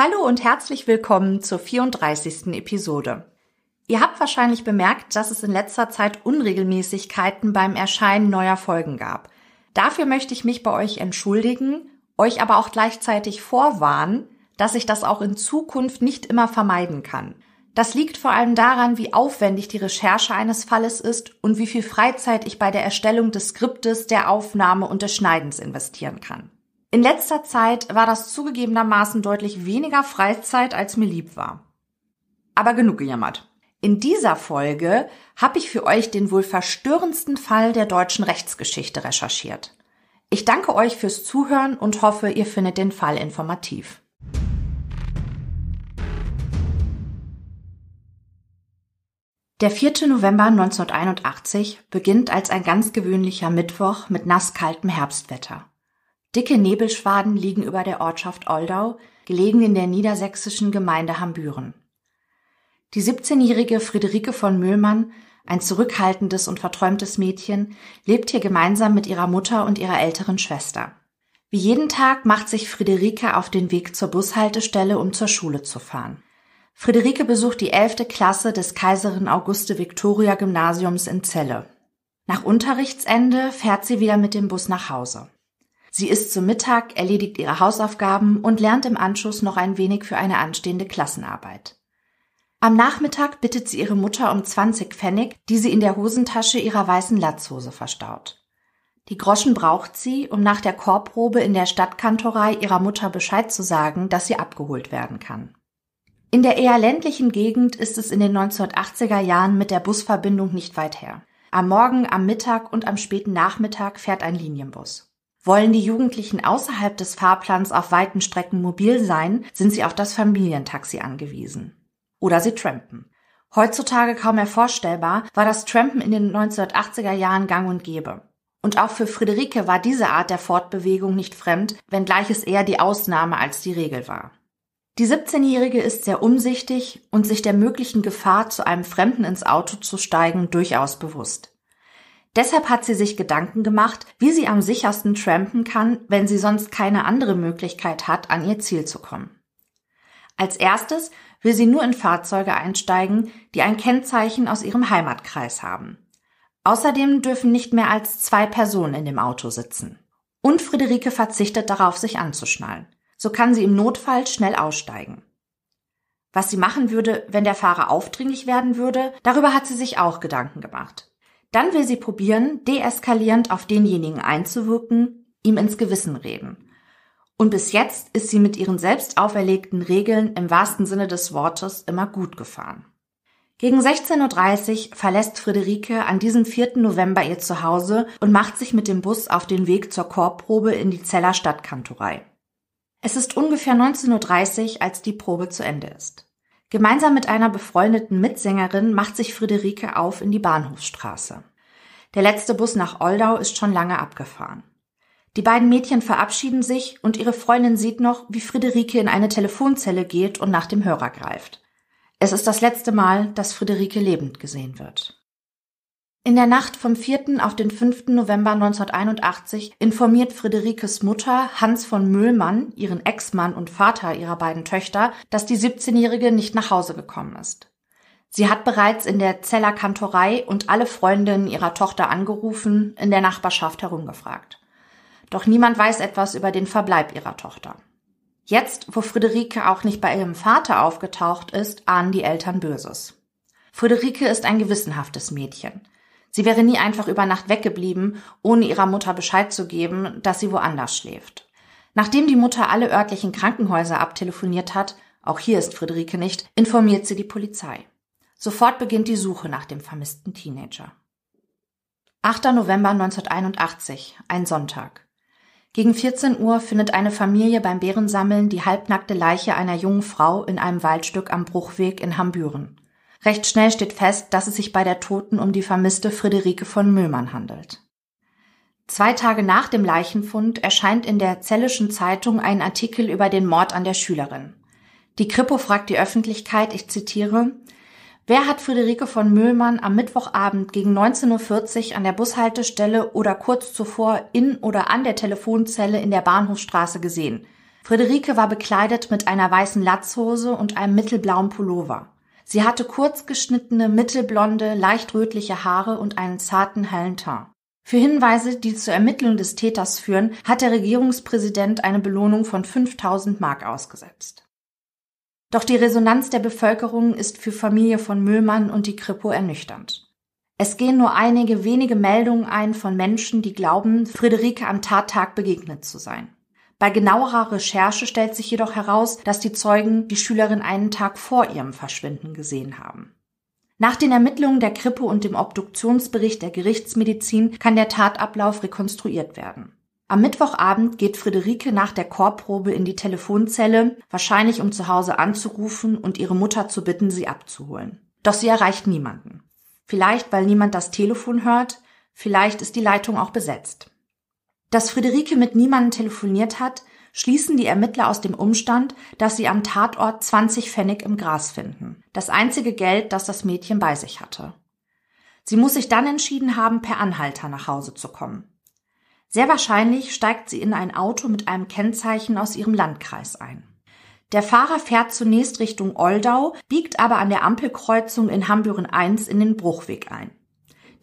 Hallo und herzlich willkommen zur 34. Episode. Ihr habt wahrscheinlich bemerkt, dass es in letzter Zeit Unregelmäßigkeiten beim Erscheinen neuer Folgen gab. Dafür möchte ich mich bei euch entschuldigen, euch aber auch gleichzeitig vorwarnen, dass ich das auch in Zukunft nicht immer vermeiden kann. Das liegt vor allem daran, wie aufwendig die Recherche eines Falles ist und wie viel Freizeit ich bei der Erstellung des Skriptes, der Aufnahme und des Schneidens investieren kann. In letzter Zeit war das zugegebenermaßen deutlich weniger Freizeit, als mir lieb war. Aber genug gejammert. In dieser Folge habe ich für euch den wohl verstörendsten Fall der deutschen Rechtsgeschichte recherchiert. Ich danke euch fürs Zuhören und hoffe, ihr findet den Fall informativ. Der 4. November 1981 beginnt als ein ganz gewöhnlicher Mittwoch mit nasskaltem Herbstwetter. Dicke Nebelschwaden liegen über der Ortschaft Oldau, gelegen in der niedersächsischen Gemeinde Hambüren. Die 17-jährige Friederike von Mühlmann, ein zurückhaltendes und verträumtes Mädchen, lebt hier gemeinsam mit ihrer Mutter und ihrer älteren Schwester. Wie jeden Tag macht sich Friederike auf den Weg zur Bushaltestelle, um zur Schule zu fahren. Friederike besucht die 11. Klasse des Kaiserin Auguste Victoria Gymnasiums in Celle. Nach Unterrichtsende fährt sie wieder mit dem Bus nach Hause. Sie isst zu Mittag, erledigt ihre Hausaufgaben und lernt im Anschluss noch ein wenig für eine anstehende Klassenarbeit. Am Nachmittag bittet sie ihre Mutter um 20 Pfennig, die sie in der Hosentasche ihrer weißen Latzhose verstaut. Die Groschen braucht sie, um nach der Chorprobe in der Stadtkantorei ihrer Mutter Bescheid zu sagen, dass sie abgeholt werden kann. In der eher ländlichen Gegend ist es in den 1980er Jahren mit der Busverbindung nicht weit her. Am Morgen, am Mittag und am späten Nachmittag fährt ein Linienbus. Wollen die Jugendlichen außerhalb des Fahrplans auf weiten Strecken mobil sein, sind sie auf das Familientaxi angewiesen. Oder sie trampen. Heutzutage kaum mehr vorstellbar, war das Trampen in den 1980er Jahren gang und gäbe. Und auch für Friederike war diese Art der Fortbewegung nicht fremd, wenngleich es eher die Ausnahme als die Regel war. Die 17-Jährige ist sehr umsichtig und sich der möglichen Gefahr, zu einem Fremden ins Auto zu steigen, durchaus bewusst. Deshalb hat sie sich Gedanken gemacht, wie sie am sichersten trampen kann, wenn sie sonst keine andere Möglichkeit hat, an ihr Ziel zu kommen. Als erstes will sie nur in Fahrzeuge einsteigen, die ein Kennzeichen aus ihrem Heimatkreis haben. Außerdem dürfen nicht mehr als zwei Personen in dem Auto sitzen. Und Friederike verzichtet darauf, sich anzuschnallen. So kann sie im Notfall schnell aussteigen. Was sie machen würde, wenn der Fahrer aufdringlich werden würde, darüber hat sie sich auch Gedanken gemacht. Dann will sie probieren, deeskalierend auf denjenigen einzuwirken, ihm ins Gewissen reden. Und bis jetzt ist sie mit ihren selbst auferlegten Regeln im wahrsten Sinne des Wortes immer gut gefahren. Gegen 16.30 Uhr verlässt Friederike an diesem 4. November ihr Zuhause und macht sich mit dem Bus auf den Weg zur Chorprobe in die Zeller Stadtkantorei. Es ist ungefähr 19.30 Uhr, als die Probe zu Ende ist. Gemeinsam mit einer befreundeten Mitsängerin macht sich Friederike auf in die Bahnhofsstraße. Der letzte Bus nach Oldau ist schon lange abgefahren. Die beiden Mädchen verabschieden sich und ihre Freundin sieht noch, wie Friederike in eine Telefonzelle geht und nach dem Hörer greift. Es ist das letzte Mal, dass Friederike lebend gesehen wird. In der Nacht vom 4. auf den 5. November 1981 informiert Friederikes Mutter Hans von Müllmann, ihren Ex-Mann und Vater ihrer beiden Töchter, dass die 17-Jährige nicht nach Hause gekommen ist. Sie hat bereits in der Zeller Kantorei und alle Freundinnen ihrer Tochter angerufen, in der Nachbarschaft herumgefragt. Doch niemand weiß etwas über den Verbleib ihrer Tochter. Jetzt, wo Friederike auch nicht bei ihrem Vater aufgetaucht ist, ahnen die Eltern Böses. Friederike ist ein gewissenhaftes Mädchen. Sie wäre nie einfach über Nacht weggeblieben, ohne ihrer Mutter Bescheid zu geben, dass sie woanders schläft. Nachdem die Mutter alle örtlichen Krankenhäuser abtelefoniert hat, auch hier ist Friederike nicht, informiert sie die Polizei. Sofort beginnt die Suche nach dem vermissten Teenager. 8. November 1981, ein Sonntag. Gegen 14 Uhr findet eine Familie beim Bärensammeln die halbnackte Leiche einer jungen Frau in einem Waldstück am Bruchweg in Hambüren. Recht schnell steht fest, dass es sich bei der Toten um die vermisste Friederike von Müllmann handelt. Zwei Tage nach dem Leichenfund erscheint in der Zellischen Zeitung ein Artikel über den Mord an der Schülerin. Die Kripo fragt die Öffentlichkeit, ich zitiere, Wer hat Friederike von Müllmann am Mittwochabend gegen 19.40 Uhr an der Bushaltestelle oder kurz zuvor in oder an der Telefonzelle in der Bahnhofstraße gesehen? Friederike war bekleidet mit einer weißen Latzhose und einem mittelblauen Pullover. Sie hatte kurz geschnittene, mittelblonde, leicht rötliche Haare und einen zarten, hellen Teint. Für Hinweise, die zur Ermittlung des Täters führen, hat der Regierungspräsident eine Belohnung von 5000 Mark ausgesetzt. Doch die Resonanz der Bevölkerung ist für Familie von Müllmann und die Kripo ernüchternd. Es gehen nur einige wenige Meldungen ein von Menschen, die glauben, Friederike am Tattag begegnet zu sein. Bei genauerer Recherche stellt sich jedoch heraus, dass die Zeugen die Schülerin einen Tag vor ihrem Verschwinden gesehen haben. Nach den Ermittlungen der Krippe und dem Obduktionsbericht der Gerichtsmedizin kann der Tatablauf rekonstruiert werden. Am Mittwochabend geht Friederike nach der Chorprobe in die Telefonzelle, wahrscheinlich um zu Hause anzurufen und ihre Mutter zu bitten, sie abzuholen. Doch sie erreicht niemanden. Vielleicht, weil niemand das Telefon hört, vielleicht ist die Leitung auch besetzt. Dass Friederike mit niemandem telefoniert hat, schließen die Ermittler aus dem Umstand, dass sie am Tatort 20 Pfennig im Gras finden. Das einzige Geld, das das Mädchen bei sich hatte. Sie muss sich dann entschieden haben, per Anhalter nach Hause zu kommen. Sehr wahrscheinlich steigt sie in ein Auto mit einem Kennzeichen aus ihrem Landkreis ein. Der Fahrer fährt zunächst Richtung Oldau, biegt aber an der Ampelkreuzung in Hambüren 1 in den Bruchweg ein.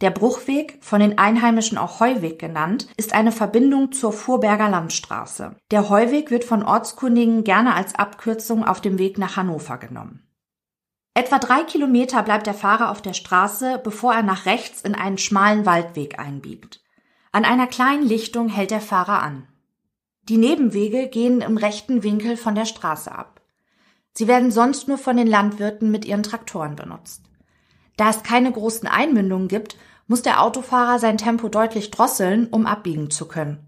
Der Bruchweg, von den Einheimischen auch Heuweg genannt, ist eine Verbindung zur Fuhrberger Landstraße. Der Heuweg wird von Ortskundigen gerne als Abkürzung auf dem Weg nach Hannover genommen. Etwa drei Kilometer bleibt der Fahrer auf der Straße, bevor er nach rechts in einen schmalen Waldweg einbiegt. An einer kleinen Lichtung hält der Fahrer an. Die Nebenwege gehen im rechten Winkel von der Straße ab. Sie werden sonst nur von den Landwirten mit ihren Traktoren benutzt. Da es keine großen Einmündungen gibt, muss der Autofahrer sein Tempo deutlich drosseln, um abbiegen zu können.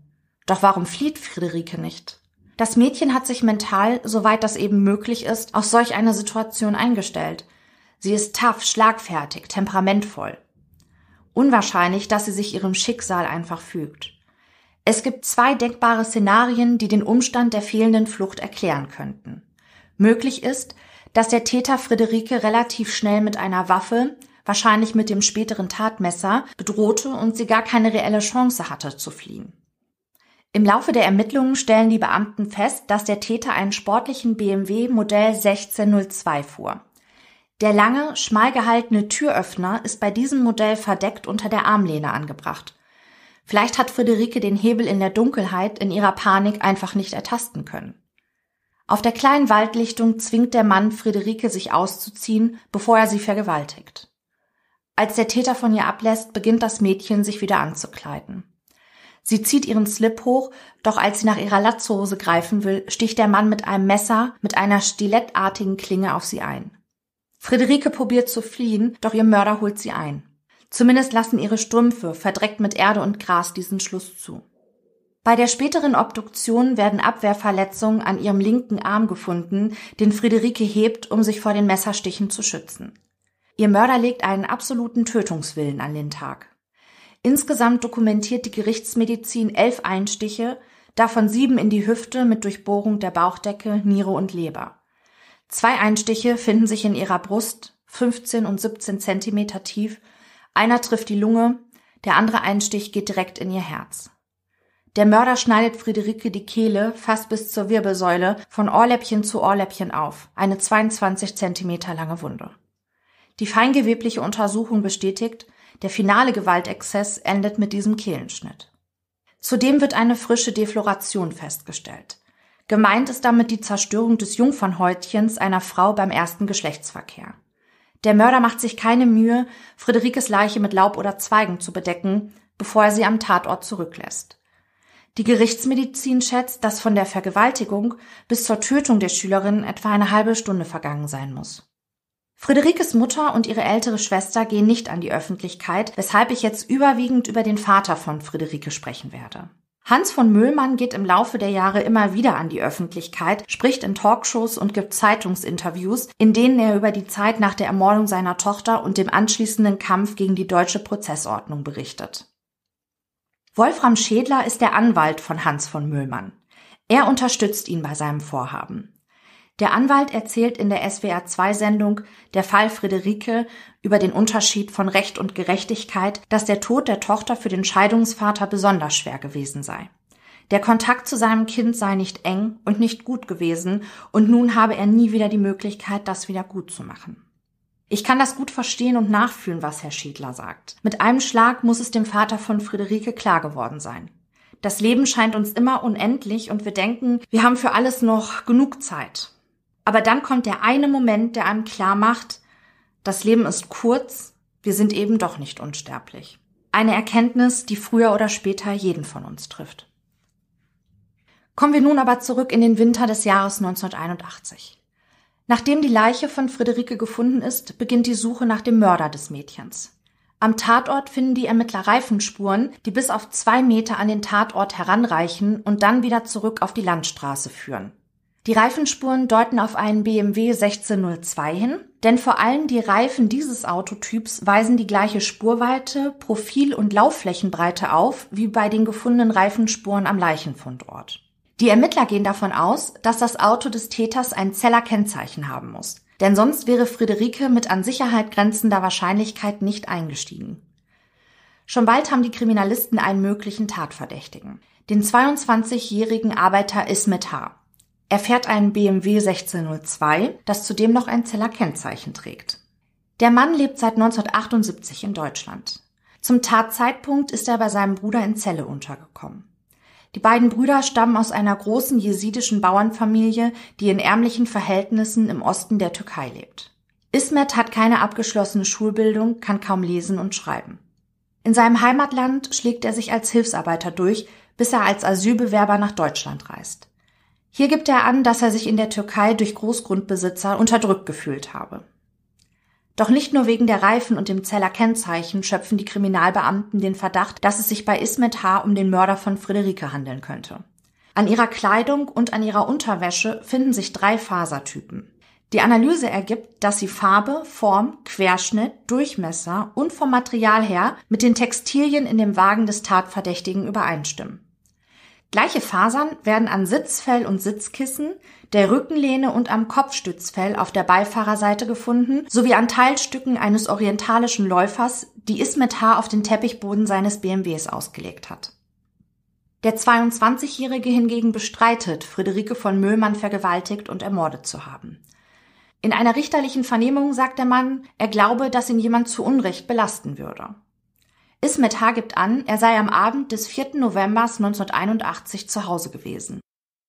Doch warum flieht Friederike nicht? Das Mädchen hat sich mental, soweit das eben möglich ist, auf solch eine Situation eingestellt. Sie ist tough, schlagfertig, temperamentvoll. Unwahrscheinlich, dass sie sich ihrem Schicksal einfach fügt. Es gibt zwei denkbare Szenarien, die den Umstand der fehlenden Flucht erklären könnten. Möglich ist, dass der Täter Friederike relativ schnell mit einer Waffe, wahrscheinlich mit dem späteren Tatmesser, bedrohte und sie gar keine reelle Chance hatte zu fliehen. Im Laufe der Ermittlungen stellen die Beamten fest, dass der Täter einen sportlichen BMW Modell 1602 fuhr. Der lange, schmal gehaltene Türöffner ist bei diesem Modell verdeckt unter der Armlehne angebracht. Vielleicht hat Friederike den Hebel in der Dunkelheit in ihrer Panik einfach nicht ertasten können. Auf der kleinen Waldlichtung zwingt der Mann Friederike sich auszuziehen, bevor er sie vergewaltigt. Als der Täter von ihr ablässt, beginnt das Mädchen sich wieder anzukleiden. Sie zieht ihren Slip hoch, doch als sie nach ihrer Latzhose greifen will, sticht der Mann mit einem Messer mit einer stilettartigen Klinge auf sie ein. Friederike probiert zu fliehen, doch ihr Mörder holt sie ein. Zumindest lassen ihre Strümpfe, verdreckt mit Erde und Gras, diesen Schluss zu. Bei der späteren Obduktion werden Abwehrverletzungen an ihrem linken Arm gefunden, den Friederike hebt, um sich vor den Messerstichen zu schützen. Ihr Mörder legt einen absoluten Tötungswillen an den Tag. Insgesamt dokumentiert die Gerichtsmedizin elf Einstiche, davon sieben in die Hüfte mit Durchbohrung der Bauchdecke, Niere und Leber. Zwei Einstiche finden sich in ihrer Brust, 15 und 17 Zentimeter tief. Einer trifft die Lunge, der andere Einstich geht direkt in ihr Herz. Der Mörder schneidet Friederike die Kehle fast bis zur Wirbelsäule von Ohrläppchen zu Ohrläppchen auf, eine 22 Zentimeter lange Wunde. Die feingewebliche Untersuchung bestätigt, der finale Gewaltexzess endet mit diesem Kehlenschnitt. Zudem wird eine frische Defloration festgestellt. Gemeint ist damit die Zerstörung des Jungfernhäutchens einer Frau beim ersten Geschlechtsverkehr. Der Mörder macht sich keine Mühe, Friederikes Leiche mit Laub oder Zweigen zu bedecken, bevor er sie am Tatort zurücklässt. Die Gerichtsmedizin schätzt, dass von der Vergewaltigung bis zur Tötung der Schülerin etwa eine halbe Stunde vergangen sein muss. Friederikes Mutter und ihre ältere Schwester gehen nicht an die Öffentlichkeit, weshalb ich jetzt überwiegend über den Vater von Friederike sprechen werde. Hans von Müllmann geht im Laufe der Jahre immer wieder an die Öffentlichkeit, spricht in Talkshows und gibt Zeitungsinterviews, in denen er über die Zeit nach der Ermordung seiner Tochter und dem anschließenden Kampf gegen die deutsche Prozessordnung berichtet. Wolfram Schädler ist der Anwalt von Hans von Müllmann. Er unterstützt ihn bei seinem Vorhaben. Der Anwalt erzählt in der SWR2-Sendung Der Fall Friederike über den Unterschied von Recht und Gerechtigkeit, dass der Tod der Tochter für den Scheidungsvater besonders schwer gewesen sei. Der Kontakt zu seinem Kind sei nicht eng und nicht gut gewesen und nun habe er nie wieder die Möglichkeit, das wieder gut zu machen. Ich kann das gut verstehen und nachfühlen, was Herr Schiedler sagt. Mit einem Schlag muss es dem Vater von Friederike klar geworden sein. Das Leben scheint uns immer unendlich und wir denken, wir haben für alles noch genug Zeit. Aber dann kommt der eine Moment, der einem klar macht, das Leben ist kurz, wir sind eben doch nicht unsterblich. Eine Erkenntnis, die früher oder später jeden von uns trifft. Kommen wir nun aber zurück in den Winter des Jahres 1981. Nachdem die Leiche von Friederike gefunden ist, beginnt die Suche nach dem Mörder des Mädchens. Am Tatort finden die Ermittler Reifenspuren, die bis auf zwei Meter an den Tatort heranreichen und dann wieder zurück auf die Landstraße führen. Die Reifenspuren deuten auf einen BMW 1602 hin, denn vor allem die Reifen dieses Autotyps weisen die gleiche Spurweite, Profil- und Laufflächenbreite auf wie bei den gefundenen Reifenspuren am Leichenfundort. Die Ermittler gehen davon aus, dass das Auto des Täters ein Zeller Kennzeichen haben muss. Denn sonst wäre Friederike mit an Sicherheit grenzender Wahrscheinlichkeit nicht eingestiegen. Schon bald haben die Kriminalisten einen möglichen Tatverdächtigen. Den 22-jährigen Arbeiter Ismet H. Er fährt einen BMW 1602, das zudem noch ein Zeller Kennzeichen trägt. Der Mann lebt seit 1978 in Deutschland. Zum Tatzeitpunkt ist er bei seinem Bruder in Celle untergekommen. Die beiden Brüder stammen aus einer großen jesidischen Bauernfamilie, die in ärmlichen Verhältnissen im Osten der Türkei lebt. Ismet hat keine abgeschlossene Schulbildung, kann kaum lesen und schreiben. In seinem Heimatland schlägt er sich als Hilfsarbeiter durch, bis er als Asylbewerber nach Deutschland reist. Hier gibt er an, dass er sich in der Türkei durch Großgrundbesitzer unterdrückt gefühlt habe. Doch nicht nur wegen der Reifen und dem Zeller Kennzeichen schöpfen die Kriminalbeamten den Verdacht, dass es sich bei Ismet H. um den Mörder von Friederike handeln könnte. An ihrer Kleidung und an ihrer Unterwäsche finden sich drei Fasertypen. Die Analyse ergibt, dass sie Farbe, Form, Querschnitt, Durchmesser und vom Material her mit den Textilien in dem Wagen des Tatverdächtigen übereinstimmen. Gleiche Fasern werden an Sitzfell und Sitzkissen, der Rückenlehne und am Kopfstützfell auf der Beifahrerseite gefunden, sowie an Teilstücken eines orientalischen Läufers, die Ismet H. auf den Teppichboden seines BMWs ausgelegt hat. Der 22-Jährige hingegen bestreitet, Friederike von Müllmann vergewaltigt und ermordet zu haben. In einer richterlichen Vernehmung sagt der Mann, er glaube, dass ihn jemand zu Unrecht belasten würde. Ismet H. gibt an, er sei am Abend des 4. November 1981 zu Hause gewesen.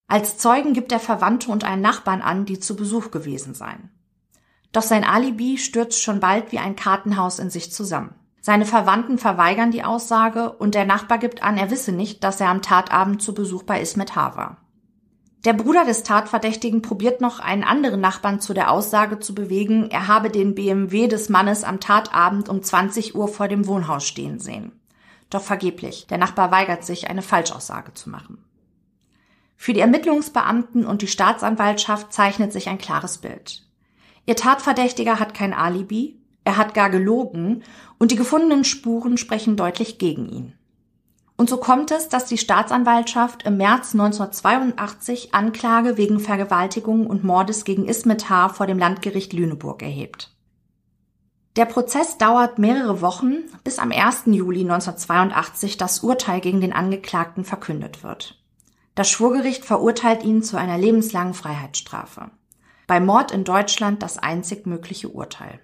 Als Zeugen gibt er Verwandte und einen Nachbarn an, die zu Besuch gewesen seien. Doch sein Alibi stürzt schon bald wie ein Kartenhaus in sich zusammen. Seine Verwandten verweigern die Aussage und der Nachbar gibt an, er wisse nicht, dass er am Tatabend zu Besuch bei Ismet H. war. Der Bruder des Tatverdächtigen probiert noch einen anderen Nachbarn zu der Aussage zu bewegen, er habe den BMW des Mannes am Tatabend um 20 Uhr vor dem Wohnhaus stehen sehen. Doch vergeblich. Der Nachbar weigert sich, eine Falschaussage zu machen. Für die Ermittlungsbeamten und die Staatsanwaltschaft zeichnet sich ein klares Bild. Ihr Tatverdächtiger hat kein Alibi, er hat gar gelogen und die gefundenen Spuren sprechen deutlich gegen ihn. Und so kommt es, dass die Staatsanwaltschaft im März 1982 Anklage wegen Vergewaltigung und Mordes gegen Ismet H. vor dem Landgericht Lüneburg erhebt. Der Prozess dauert mehrere Wochen, bis am 1. Juli 1982 das Urteil gegen den Angeklagten verkündet wird. Das Schwurgericht verurteilt ihn zu einer lebenslangen Freiheitsstrafe. Bei Mord in Deutschland das einzig mögliche Urteil.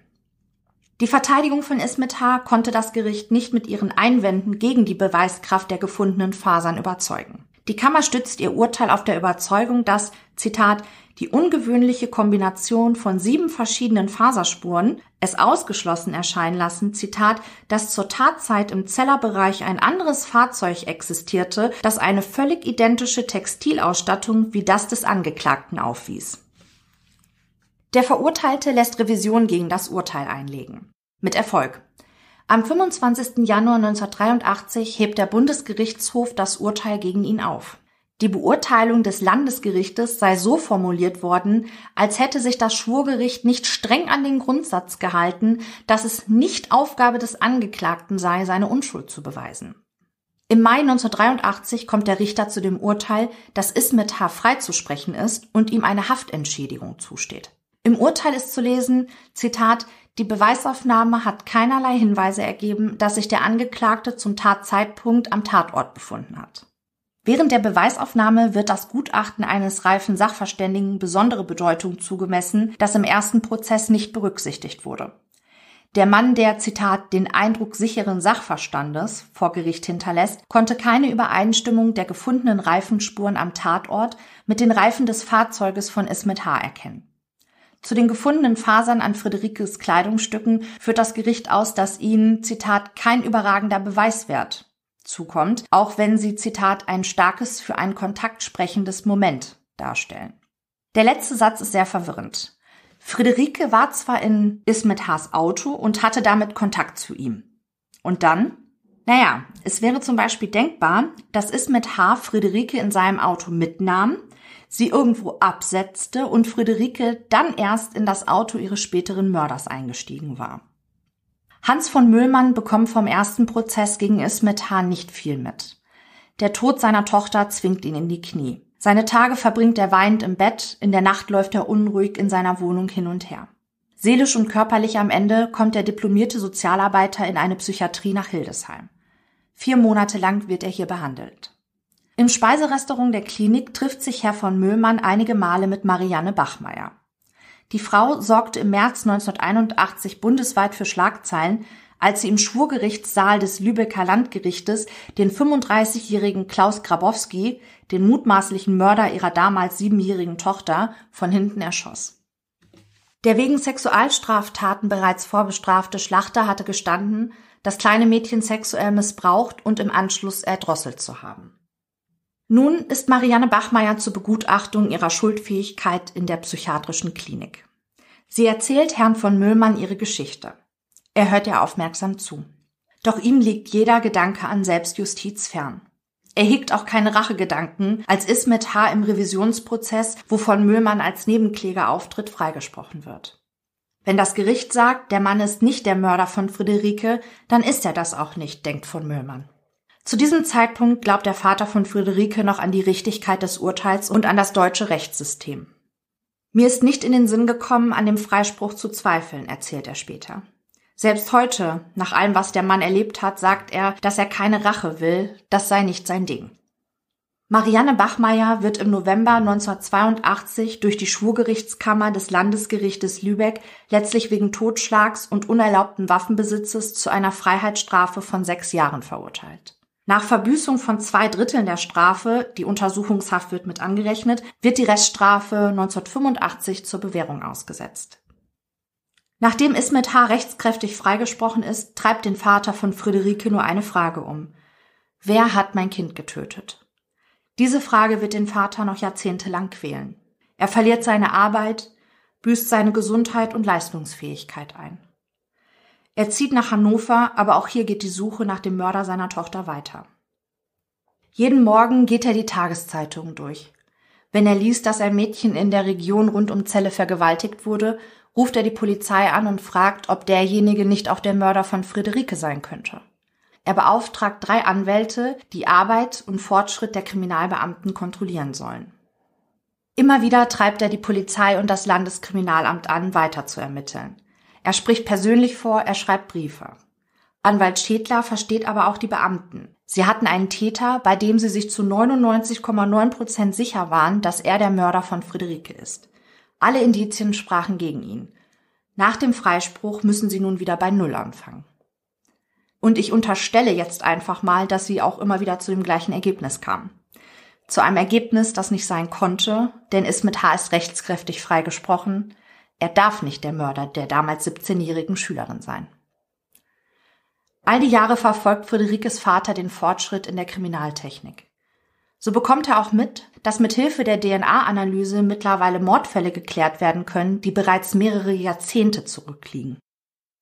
Die Verteidigung von Ismet H. konnte das Gericht nicht mit ihren Einwänden gegen die Beweiskraft der gefundenen Fasern überzeugen. Die Kammer stützt ihr Urteil auf der Überzeugung, dass, Zitat, die ungewöhnliche Kombination von sieben verschiedenen Faserspuren es ausgeschlossen erscheinen lassen, Zitat, dass zur Tatzeit im Zellerbereich ein anderes Fahrzeug existierte, das eine völlig identische Textilausstattung wie das des Angeklagten aufwies. Der Verurteilte lässt Revision gegen das Urteil einlegen. Mit Erfolg. Am 25. Januar 1983 hebt der Bundesgerichtshof das Urteil gegen ihn auf. Die Beurteilung des Landesgerichtes sei so formuliert worden, als hätte sich das Schwurgericht nicht streng an den Grundsatz gehalten, dass es nicht Aufgabe des Angeklagten sei, seine Unschuld zu beweisen. Im Mai 1983 kommt der Richter zu dem Urteil, dass Ismet H. freizusprechen ist und ihm eine Haftentschädigung zusteht. Im Urteil ist zu lesen, Zitat, die Beweisaufnahme hat keinerlei Hinweise ergeben, dass sich der Angeklagte zum Tatzeitpunkt am Tatort befunden hat. Während der Beweisaufnahme wird das Gutachten eines reifen Sachverständigen besondere Bedeutung zugemessen, das im ersten Prozess nicht berücksichtigt wurde. Der Mann, der, Zitat, den Eindruck sicheren Sachverstandes vor Gericht hinterlässt, konnte keine Übereinstimmung der gefundenen Reifenspuren am Tatort mit den Reifen des Fahrzeuges von Ismet H. erkennen. Zu den gefundenen Fasern an Friederikes Kleidungsstücken führt das Gericht aus, dass ihnen, Zitat, kein überragender Beweiswert zukommt, auch wenn sie, Zitat, ein starkes für einen Kontakt sprechendes Moment darstellen. Der letzte Satz ist sehr verwirrend. Friederike war zwar in Ismet Haas Auto und hatte damit Kontakt zu ihm. Und dann? Naja, es wäre zum Beispiel denkbar, dass Ismet H. Friederike in seinem Auto mitnahm, sie irgendwo absetzte und Friederike dann erst in das Auto ihres späteren Mörders eingestiegen war. Hans von Müllmann bekommt vom ersten Prozess gegen Ismet Hahn nicht viel mit. Der Tod seiner Tochter zwingt ihn in die Knie. Seine Tage verbringt er weinend im Bett, in der Nacht läuft er unruhig in seiner Wohnung hin und her. Seelisch und körperlich am Ende kommt der diplomierte Sozialarbeiter in eine Psychiatrie nach Hildesheim. Vier Monate lang wird er hier behandelt. Im Speiserestaurant der Klinik trifft sich Herr von Müllmann einige Male mit Marianne Bachmeier. Die Frau sorgte im März 1981 bundesweit für Schlagzeilen, als sie im Schwurgerichtssaal des Lübecker Landgerichtes den 35-jährigen Klaus Grabowski, den mutmaßlichen Mörder ihrer damals siebenjährigen Tochter, von hinten erschoss. Der wegen Sexualstraftaten bereits vorbestrafte Schlachter hatte gestanden, das kleine Mädchen sexuell missbraucht und im Anschluss erdrosselt zu haben. Nun ist Marianne Bachmeier zur Begutachtung ihrer Schuldfähigkeit in der psychiatrischen Klinik. Sie erzählt Herrn von Müllmann ihre Geschichte. Er hört ihr aufmerksam zu. Doch ihm liegt jeder Gedanke an Selbstjustiz fern. Er hegt auch keine Rachegedanken, als Ismet H. im Revisionsprozess, wovon Müllmann als Nebenkläger auftritt, freigesprochen wird. Wenn das Gericht sagt, der Mann ist nicht der Mörder von Friederike, dann ist er das auch nicht, denkt von Müllmann. Zu diesem Zeitpunkt glaubt der Vater von Friederike noch an die Richtigkeit des Urteils und an das deutsche Rechtssystem. Mir ist nicht in den Sinn gekommen, an dem Freispruch zu zweifeln, erzählt er später. Selbst heute, nach allem, was der Mann erlebt hat, sagt er, dass er keine Rache will, das sei nicht sein Ding. Marianne Bachmeier wird im November 1982 durch die Schwurgerichtskammer des Landesgerichtes Lübeck letztlich wegen Totschlags und unerlaubten Waffenbesitzes zu einer Freiheitsstrafe von sechs Jahren verurteilt. Nach Verbüßung von zwei Dritteln der Strafe, die Untersuchungshaft wird mit angerechnet, wird die Reststrafe 1985 zur Bewährung ausgesetzt. Nachdem Ismet H. rechtskräftig freigesprochen ist, treibt den Vater von Friederike nur eine Frage um. Wer hat mein Kind getötet? Diese Frage wird den Vater noch jahrzehntelang quälen. Er verliert seine Arbeit, büßt seine Gesundheit und Leistungsfähigkeit ein. Er zieht nach Hannover, aber auch hier geht die Suche nach dem Mörder seiner Tochter weiter. Jeden Morgen geht er die Tageszeitungen durch. Wenn er liest, dass ein Mädchen in der Region rund um Celle vergewaltigt wurde, ruft er die Polizei an und fragt, ob derjenige nicht auch der Mörder von Friederike sein könnte. Er beauftragt drei Anwälte, die Arbeit und Fortschritt der Kriminalbeamten kontrollieren sollen. Immer wieder treibt er die Polizei und das Landeskriminalamt an, weiter zu ermitteln. Er spricht persönlich vor, er schreibt Briefe. Anwalt Schädler versteht aber auch die Beamten. Sie hatten einen Täter, bei dem sie sich zu 99,9 Prozent sicher waren, dass er der Mörder von Friederike ist. Alle Indizien sprachen gegen ihn. Nach dem Freispruch müssen sie nun wieder bei Null anfangen. Und ich unterstelle jetzt einfach mal, dass sie auch immer wieder zu dem gleichen Ergebnis kamen. Zu einem Ergebnis, das nicht sein konnte, denn ist mit HS rechtskräftig freigesprochen, er darf nicht der Mörder der damals 17-jährigen Schülerin sein. All die Jahre verfolgt Friederikes Vater den Fortschritt in der Kriminaltechnik. So bekommt er auch mit, dass mit Hilfe der DNA-Analyse mittlerweile Mordfälle geklärt werden können, die bereits mehrere Jahrzehnte zurückliegen.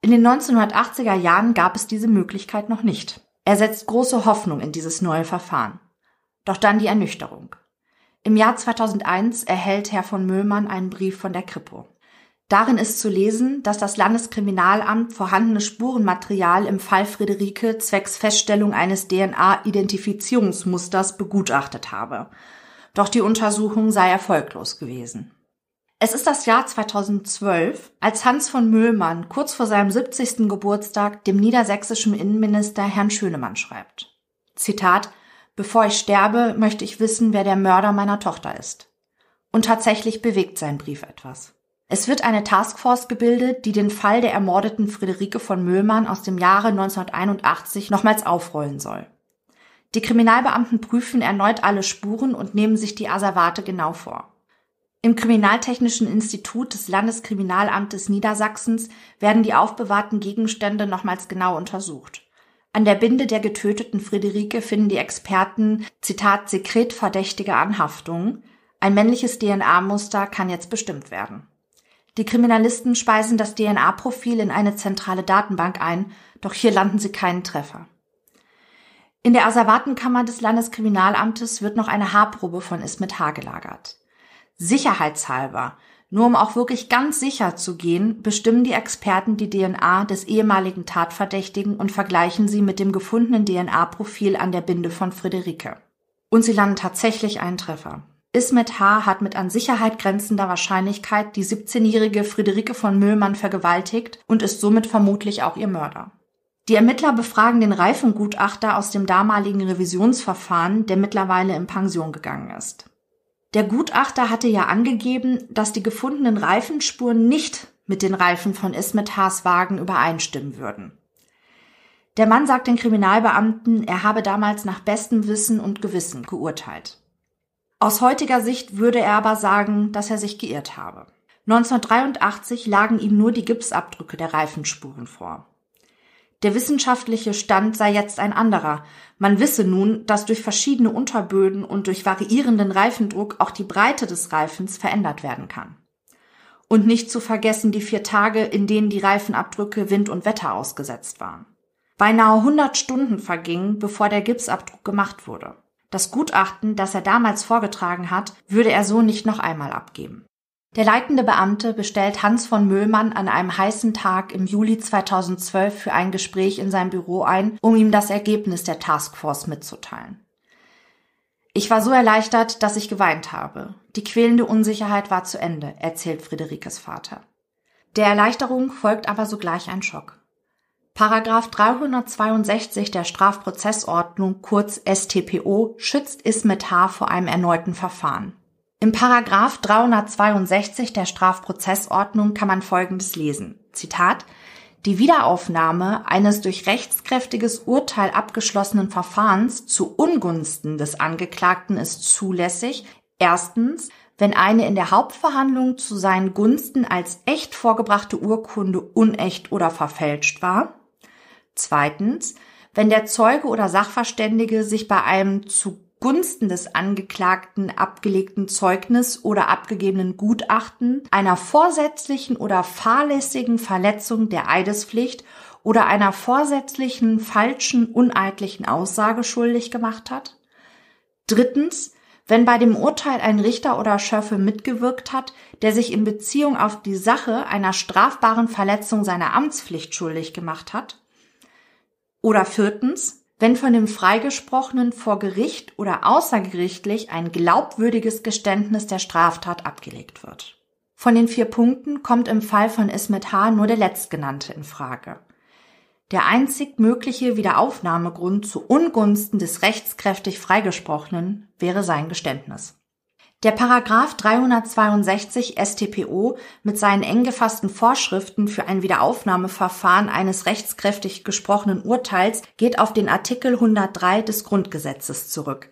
In den 1980er Jahren gab es diese Möglichkeit noch nicht. Er setzt große Hoffnung in dieses neue Verfahren. Doch dann die Ernüchterung. Im Jahr 2001 erhält Herr von Möhlmann einen Brief von der Kripo. Darin ist zu lesen, dass das Landeskriminalamt vorhandenes Spurenmaterial im Fall Friederike zwecks Feststellung eines DNA-Identifizierungsmusters begutachtet habe. Doch die Untersuchung sei erfolglos gewesen. Es ist das Jahr 2012, als Hans von Müllmann kurz vor seinem 70. Geburtstag dem niedersächsischen Innenminister Herrn Schönemann schreibt. Zitat Bevor ich sterbe, möchte ich wissen, wer der Mörder meiner Tochter ist. Und tatsächlich bewegt sein Brief etwas. Es wird eine Taskforce gebildet, die den Fall der ermordeten Friederike von Müllmann aus dem Jahre 1981 nochmals aufrollen soll. Die Kriminalbeamten prüfen erneut alle Spuren und nehmen sich die Asservate genau vor. Im Kriminaltechnischen Institut des Landeskriminalamtes Niedersachsens werden die aufbewahrten Gegenstände nochmals genau untersucht. An der Binde der getöteten Friederike finden die Experten, Zitat, sekretverdächtige Anhaftungen. Ein männliches DNA-Muster kann jetzt bestimmt werden. Die Kriminalisten speisen das DNA-Profil in eine zentrale Datenbank ein, doch hier landen sie keinen Treffer. In der Asservatenkammer des Landeskriminalamtes wird noch eine Haarprobe von Ismet H. gelagert. Sicherheitshalber, nur um auch wirklich ganz sicher zu gehen, bestimmen die Experten die DNA des ehemaligen Tatverdächtigen und vergleichen sie mit dem gefundenen DNA-Profil an der Binde von Friederike. Und sie landen tatsächlich einen Treffer. Ismet H. hat mit an Sicherheit grenzender Wahrscheinlichkeit die 17-jährige Friederike von Müllmann vergewaltigt und ist somit vermutlich auch ihr Mörder. Die Ermittler befragen den Reifengutachter aus dem damaligen Revisionsverfahren, der mittlerweile in Pension gegangen ist. Der Gutachter hatte ja angegeben, dass die gefundenen Reifenspuren nicht mit den Reifen von Ismet Haas Wagen übereinstimmen würden. Der Mann sagt den Kriminalbeamten, er habe damals nach bestem Wissen und Gewissen geurteilt. Aus heutiger Sicht würde er aber sagen, dass er sich geirrt habe. 1983 lagen ihm nur die Gipsabdrücke der Reifenspuren vor. Der wissenschaftliche Stand sei jetzt ein anderer. Man wisse nun, dass durch verschiedene Unterböden und durch variierenden Reifendruck auch die Breite des Reifens verändert werden kann. Und nicht zu vergessen die vier Tage, in denen die Reifenabdrücke Wind und Wetter ausgesetzt waren. Beinahe 100 Stunden vergingen, bevor der Gipsabdruck gemacht wurde. Das Gutachten, das er damals vorgetragen hat, würde er so nicht noch einmal abgeben. Der leitende Beamte bestellt Hans von Müllmann an einem heißen Tag im Juli 2012 für ein Gespräch in sein Büro ein, um ihm das Ergebnis der Taskforce mitzuteilen. Ich war so erleichtert, dass ich geweint habe. Die quälende Unsicherheit war zu Ende, erzählt Friederikes Vater. Der Erleichterung folgt aber sogleich ein Schock. Paragraph 362 der Strafprozessordnung, kurz StPO, schützt Ismet H. vor einem erneuten Verfahren. Im Paragraph 362 der Strafprozessordnung kann man Folgendes lesen. Zitat die Wiederaufnahme eines durch rechtskräftiges Urteil abgeschlossenen Verfahrens zu Ungunsten des Angeklagten ist zulässig. Erstens, wenn eine in der Hauptverhandlung zu seinen Gunsten als echt vorgebrachte Urkunde unecht oder verfälscht war. Zweitens, wenn der Zeuge oder Sachverständige sich bei einem zu Gunsten des Angeklagten abgelegten Zeugnis oder abgegebenen Gutachten einer vorsätzlichen oder fahrlässigen Verletzung der Eidespflicht oder einer vorsätzlichen falschen, uneidlichen Aussage schuldig gemacht hat. Drittens, wenn bei dem Urteil ein Richter oder Schöffe mitgewirkt hat, der sich in Beziehung auf die Sache einer strafbaren Verletzung seiner Amtspflicht schuldig gemacht hat. Oder viertens, wenn von dem Freigesprochenen vor Gericht oder außergerichtlich ein glaubwürdiges Geständnis der Straftat abgelegt wird. Von den vier Punkten kommt im Fall von Ismet H. nur der letztgenannte in Frage. Der einzig mögliche Wiederaufnahmegrund zu Ungunsten des rechtskräftig Freigesprochenen wäre sein Geständnis. Der Paragraph 362 StPO mit seinen eng gefassten Vorschriften für ein Wiederaufnahmeverfahren eines rechtskräftig gesprochenen Urteils geht auf den Artikel 103 des Grundgesetzes zurück.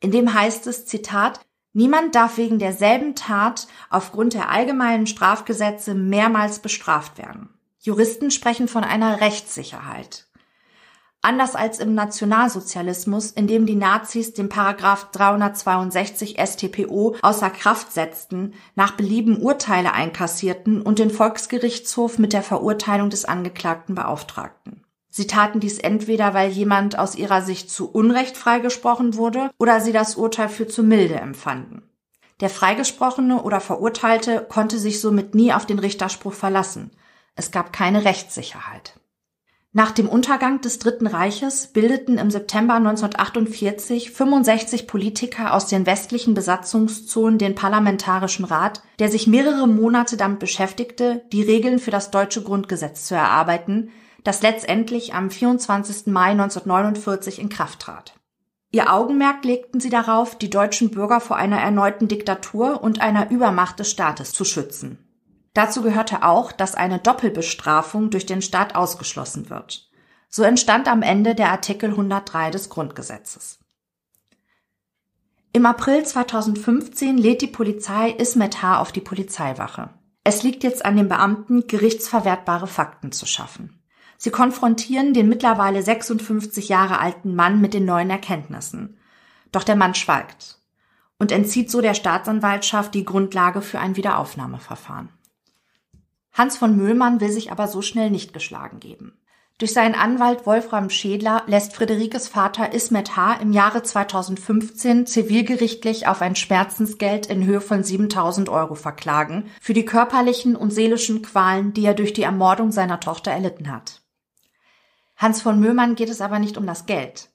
In dem heißt es, Zitat, Niemand darf wegen derselben Tat aufgrund der allgemeinen Strafgesetze mehrmals bestraft werden. Juristen sprechen von einer Rechtssicherheit. Anders als im Nationalsozialismus, in dem die Nazis den Paragraph 362 StPO außer Kraft setzten, nach Belieben Urteile einkassierten und den Volksgerichtshof mit der Verurteilung des Angeklagten beauftragten. Sie taten dies entweder, weil jemand aus ihrer Sicht zu Unrecht freigesprochen wurde oder sie das Urteil für zu milde empfanden. Der Freigesprochene oder Verurteilte konnte sich somit nie auf den Richterspruch verlassen. Es gab keine Rechtssicherheit. Nach dem Untergang des Dritten Reiches bildeten im September 1948 65 Politiker aus den westlichen Besatzungszonen den Parlamentarischen Rat, der sich mehrere Monate damit beschäftigte, die Regeln für das deutsche Grundgesetz zu erarbeiten, das letztendlich am 24. Mai 1949 in Kraft trat. Ihr Augenmerk legten sie darauf, die deutschen Bürger vor einer erneuten Diktatur und einer Übermacht des Staates zu schützen. Dazu gehörte auch, dass eine Doppelbestrafung durch den Staat ausgeschlossen wird. So entstand am Ende der Artikel 103 des Grundgesetzes. Im April 2015 lädt die Polizei Ismet H. auf die Polizeiwache. Es liegt jetzt an den Beamten, gerichtsverwertbare Fakten zu schaffen. Sie konfrontieren den mittlerweile 56 Jahre alten Mann mit den neuen Erkenntnissen. Doch der Mann schweigt und entzieht so der Staatsanwaltschaft die Grundlage für ein Wiederaufnahmeverfahren. Hans von Müllmann will sich aber so schnell nicht geschlagen geben. Durch seinen Anwalt Wolfram Schädler lässt Friederikes Vater Ismet H. im Jahre 2015 zivilgerichtlich auf ein Schmerzensgeld in Höhe von 7000 Euro verklagen für die körperlichen und seelischen Qualen, die er durch die Ermordung seiner Tochter erlitten hat. Hans von Möhmann geht es aber nicht um das Geld.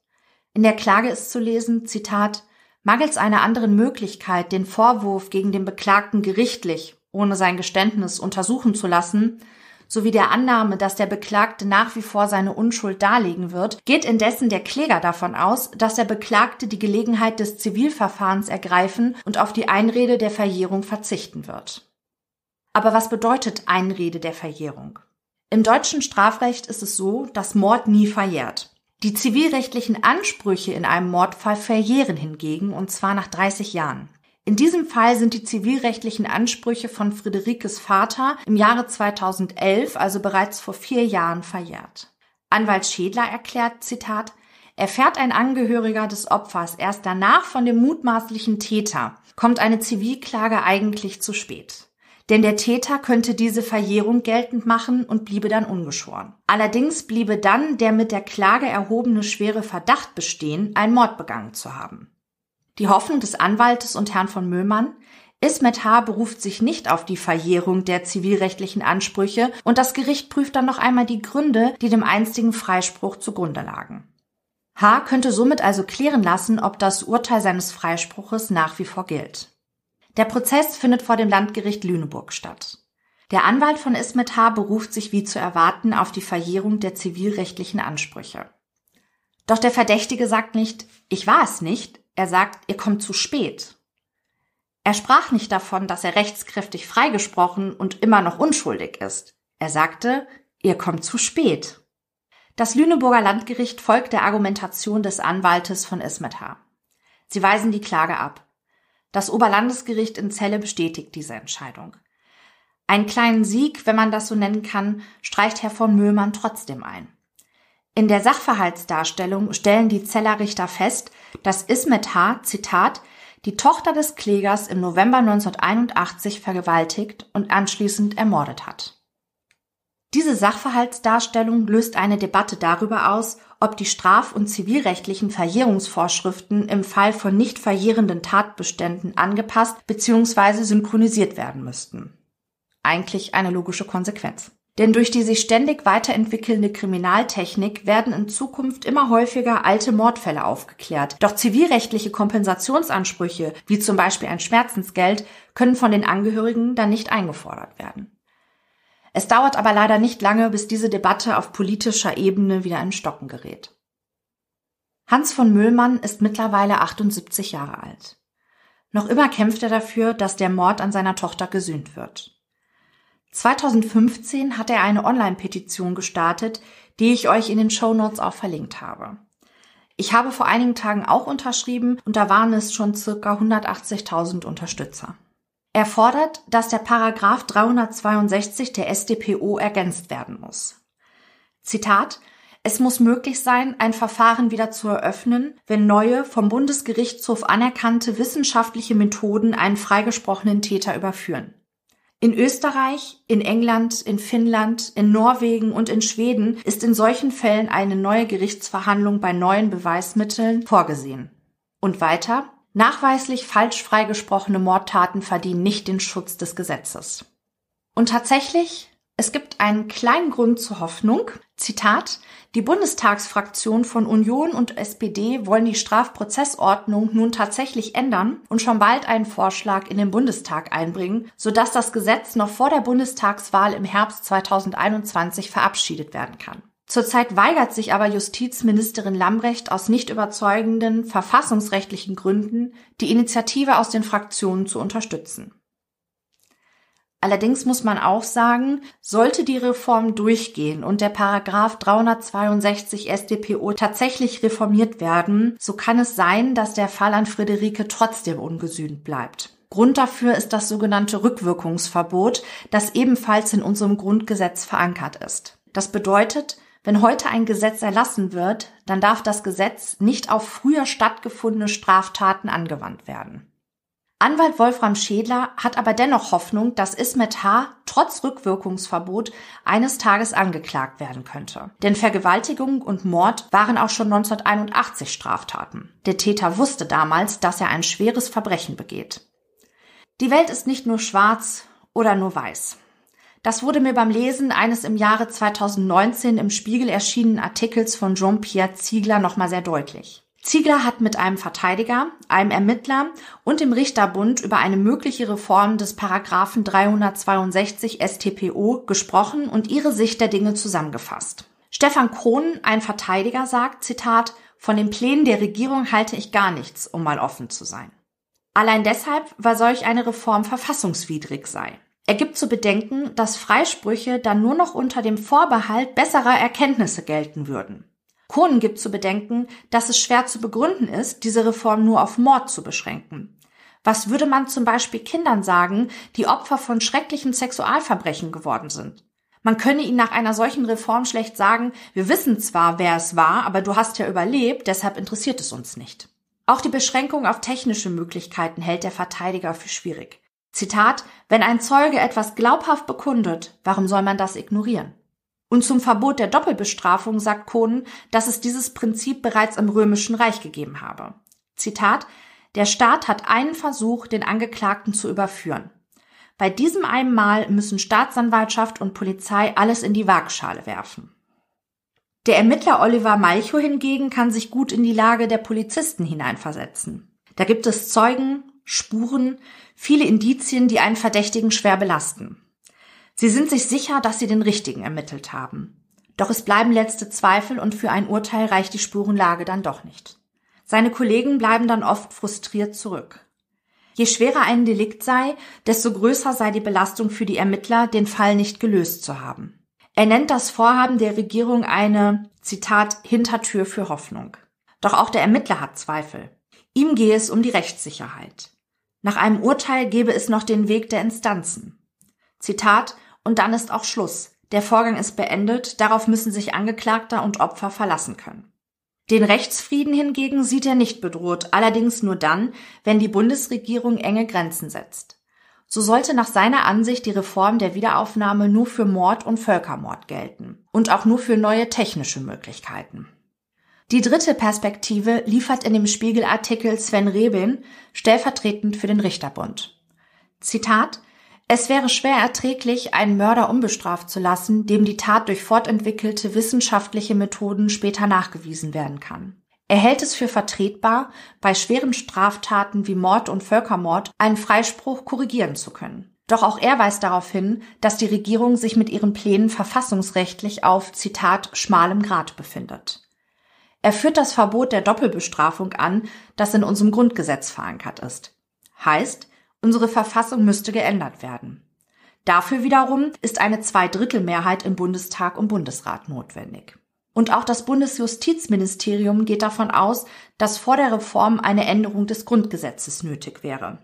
In der Klage ist zu lesen, Zitat, mangels einer anderen Möglichkeit, den Vorwurf gegen den Beklagten gerichtlich, ohne sein Geständnis untersuchen zu lassen, sowie der Annahme, dass der Beklagte nach wie vor seine Unschuld darlegen wird, geht indessen der Kläger davon aus, dass der Beklagte die Gelegenheit des Zivilverfahrens ergreifen und auf die Einrede der Verjährung verzichten wird. Aber was bedeutet Einrede der Verjährung? Im deutschen Strafrecht ist es so, dass Mord nie verjährt. Die zivilrechtlichen Ansprüche in einem Mordfall verjähren hingegen, und zwar nach 30 Jahren. In diesem Fall sind die zivilrechtlichen Ansprüche von Friederikes Vater im Jahre 2011, also bereits vor vier Jahren, verjährt. Anwalt Schädler erklärt, Zitat, Erfährt ein Angehöriger des Opfers erst danach von dem mutmaßlichen Täter, kommt eine Zivilklage eigentlich zu spät. Denn der Täter könnte diese Verjährung geltend machen und bliebe dann ungeschoren. Allerdings bliebe dann der mit der Klage erhobene schwere Verdacht bestehen, einen Mord begangen zu haben. Die Hoffnung des Anwaltes und Herrn von Müllmann Ismet H. beruft sich nicht auf die Verjährung der zivilrechtlichen Ansprüche und das Gericht prüft dann noch einmal die Gründe, die dem einstigen Freispruch zugrunde lagen. H. könnte somit also klären lassen, ob das Urteil seines Freispruches nach wie vor gilt. Der Prozess findet vor dem Landgericht Lüneburg statt. Der Anwalt von Ismet H. beruft sich wie zu erwarten auf die Verjährung der zivilrechtlichen Ansprüche. Doch der Verdächtige sagt nicht, ich war es nicht, er sagt, ihr kommt zu spät. Er sprach nicht davon, dass er rechtskräftig freigesprochen und immer noch unschuldig ist. Er sagte, ihr kommt zu spät. Das Lüneburger Landgericht folgt der Argumentation des Anwaltes von Ismet H. Sie weisen die Klage ab. Das Oberlandesgericht in Celle bestätigt diese Entscheidung. Einen kleinen Sieg, wenn man das so nennen kann, streicht Herr von Möhmann trotzdem ein. In der Sachverhaltsdarstellung stellen die Zellerrichter fest, dass Ismet H., Zitat, die Tochter des Klägers im November 1981 vergewaltigt und anschließend ermordet hat. Diese Sachverhaltsdarstellung löst eine Debatte darüber aus, ob die straf- und zivilrechtlichen Verjährungsvorschriften im Fall von nicht verjährenden Tatbeständen angepasst bzw. synchronisiert werden müssten. Eigentlich eine logische Konsequenz. Denn durch die sich ständig weiterentwickelnde Kriminaltechnik werden in Zukunft immer häufiger alte Mordfälle aufgeklärt. Doch zivilrechtliche Kompensationsansprüche, wie zum Beispiel ein Schmerzensgeld, können von den Angehörigen dann nicht eingefordert werden. Es dauert aber leider nicht lange, bis diese Debatte auf politischer Ebene wieder in Stocken gerät. Hans von Müllmann ist mittlerweile 78 Jahre alt. Noch immer kämpft er dafür, dass der Mord an seiner Tochter gesühnt wird. 2015 hat er eine Online-Petition gestartet, die ich euch in den Show Notes auch verlinkt habe. Ich habe vor einigen Tagen auch unterschrieben und da waren es schon circa 180.000 Unterstützer. Er fordert, dass der Paragraph 362 der SDPO ergänzt werden muss. Zitat es muss möglich sein, ein Verfahren wieder zu eröffnen, wenn neue, vom Bundesgerichtshof anerkannte wissenschaftliche Methoden einen freigesprochenen Täter überführen. In Österreich, in England, in Finnland, in Norwegen und in Schweden ist in solchen Fällen eine neue Gerichtsverhandlung bei neuen Beweismitteln vorgesehen. Und weiter, nachweislich falsch freigesprochene Mordtaten verdienen nicht den Schutz des Gesetzes. Und tatsächlich es gibt einen kleinen Grund zur Hoffnung. Zitat. Die Bundestagsfraktion von Union und SPD wollen die Strafprozessordnung nun tatsächlich ändern und schon bald einen Vorschlag in den Bundestag einbringen, sodass das Gesetz noch vor der Bundestagswahl im Herbst 2021 verabschiedet werden kann. Zurzeit weigert sich aber Justizministerin Lambrecht aus nicht überzeugenden verfassungsrechtlichen Gründen, die Initiative aus den Fraktionen zu unterstützen. Allerdings muss man auch sagen, sollte die Reform durchgehen und der Paragraph 362 StPO tatsächlich reformiert werden, so kann es sein, dass der Fall an Friederike trotzdem ungesühnt bleibt. Grund dafür ist das sogenannte Rückwirkungsverbot, das ebenfalls in unserem Grundgesetz verankert ist. Das bedeutet, wenn heute ein Gesetz erlassen wird, dann darf das Gesetz nicht auf früher stattgefundene Straftaten angewandt werden. Anwalt Wolfram Schädler hat aber dennoch Hoffnung, dass Ismet H. trotz Rückwirkungsverbot eines Tages angeklagt werden könnte. Denn Vergewaltigung und Mord waren auch schon 1981 Straftaten. Der Täter wusste damals, dass er ein schweres Verbrechen begeht. Die Welt ist nicht nur schwarz oder nur weiß. Das wurde mir beim Lesen eines im Jahre 2019 im Spiegel erschienenen Artikels von Jean-Pierre Ziegler nochmal sehr deutlich. Ziegler hat mit einem Verteidiger, einem Ermittler und dem Richterbund über eine mögliche Reform des Paragraphen 362 StPO gesprochen und ihre Sicht der Dinge zusammengefasst. Stefan Krohn, ein Verteidiger, sagt, Zitat, von den Plänen der Regierung halte ich gar nichts, um mal offen zu sein. Allein deshalb, weil solch eine Reform verfassungswidrig sei. Er gibt zu bedenken, dass Freisprüche dann nur noch unter dem Vorbehalt besserer Erkenntnisse gelten würden. Kohnen gibt zu bedenken, dass es schwer zu begründen ist, diese Reform nur auf Mord zu beschränken. Was würde man zum Beispiel Kindern sagen, die Opfer von schrecklichen Sexualverbrechen geworden sind? Man könne ihnen nach einer solchen Reform schlecht sagen, wir wissen zwar, wer es war, aber du hast ja überlebt, deshalb interessiert es uns nicht. Auch die Beschränkung auf technische Möglichkeiten hält der Verteidiger für schwierig. Zitat, wenn ein Zeuge etwas glaubhaft bekundet, warum soll man das ignorieren? Und zum Verbot der Doppelbestrafung sagt Kohn, dass es dieses Prinzip bereits im Römischen Reich gegeben habe. Zitat Der Staat hat einen Versuch, den Angeklagten zu überführen. Bei diesem einen Mal müssen Staatsanwaltschaft und Polizei alles in die Waagschale werfen. Der Ermittler Oliver Malchow hingegen kann sich gut in die Lage der Polizisten hineinversetzen. Da gibt es Zeugen, Spuren, viele Indizien, die einen Verdächtigen schwer belasten. Sie sind sich sicher, dass sie den Richtigen ermittelt haben. Doch es bleiben letzte Zweifel und für ein Urteil reicht die Spurenlage dann doch nicht. Seine Kollegen bleiben dann oft frustriert zurück. Je schwerer ein Delikt sei, desto größer sei die Belastung für die Ermittler, den Fall nicht gelöst zu haben. Er nennt das Vorhaben der Regierung eine, Zitat, Hintertür für Hoffnung. Doch auch der Ermittler hat Zweifel. Ihm gehe es um die Rechtssicherheit. Nach einem Urteil gebe es noch den Weg der Instanzen. Zitat, und dann ist auch Schluss. Der Vorgang ist beendet, darauf müssen sich Angeklagter und Opfer verlassen können. Den Rechtsfrieden hingegen sieht er nicht bedroht, allerdings nur dann, wenn die Bundesregierung enge Grenzen setzt. So sollte nach seiner Ansicht die Reform der Wiederaufnahme nur für Mord und Völkermord gelten und auch nur für neue technische Möglichkeiten. Die dritte Perspektive liefert in dem Spiegelartikel Sven Rebin, stellvertretend für den Richterbund. Zitat es wäre schwer erträglich, einen Mörder unbestraft zu lassen, dem die Tat durch fortentwickelte wissenschaftliche Methoden später nachgewiesen werden kann. Er hält es für vertretbar, bei schweren Straftaten wie Mord und Völkermord einen Freispruch korrigieren zu können. Doch auch er weist darauf hin, dass die Regierung sich mit ihren Plänen verfassungsrechtlich auf, Zitat, schmalem Grad befindet. Er führt das Verbot der Doppelbestrafung an, das in unserem Grundgesetz verankert ist. Heißt, Unsere Verfassung müsste geändert werden. Dafür wiederum ist eine Zweidrittelmehrheit im Bundestag und Bundesrat notwendig. Und auch das Bundesjustizministerium geht davon aus, dass vor der Reform eine Änderung des Grundgesetzes nötig wäre.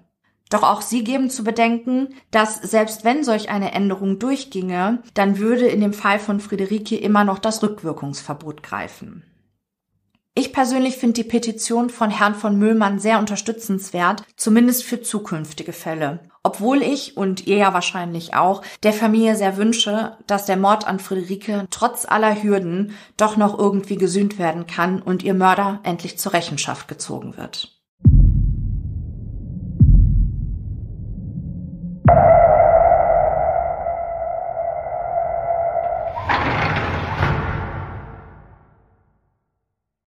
Doch auch sie geben zu bedenken, dass selbst wenn solch eine Änderung durchginge, dann würde in dem Fall von Friederike immer noch das Rückwirkungsverbot greifen. Ich persönlich finde die Petition von Herrn von Müllmann sehr unterstützenswert, zumindest für zukünftige Fälle. Obwohl ich und ihr ja wahrscheinlich auch der Familie sehr wünsche, dass der Mord an Friederike trotz aller Hürden doch noch irgendwie gesühnt werden kann und ihr Mörder endlich zur Rechenschaft gezogen wird.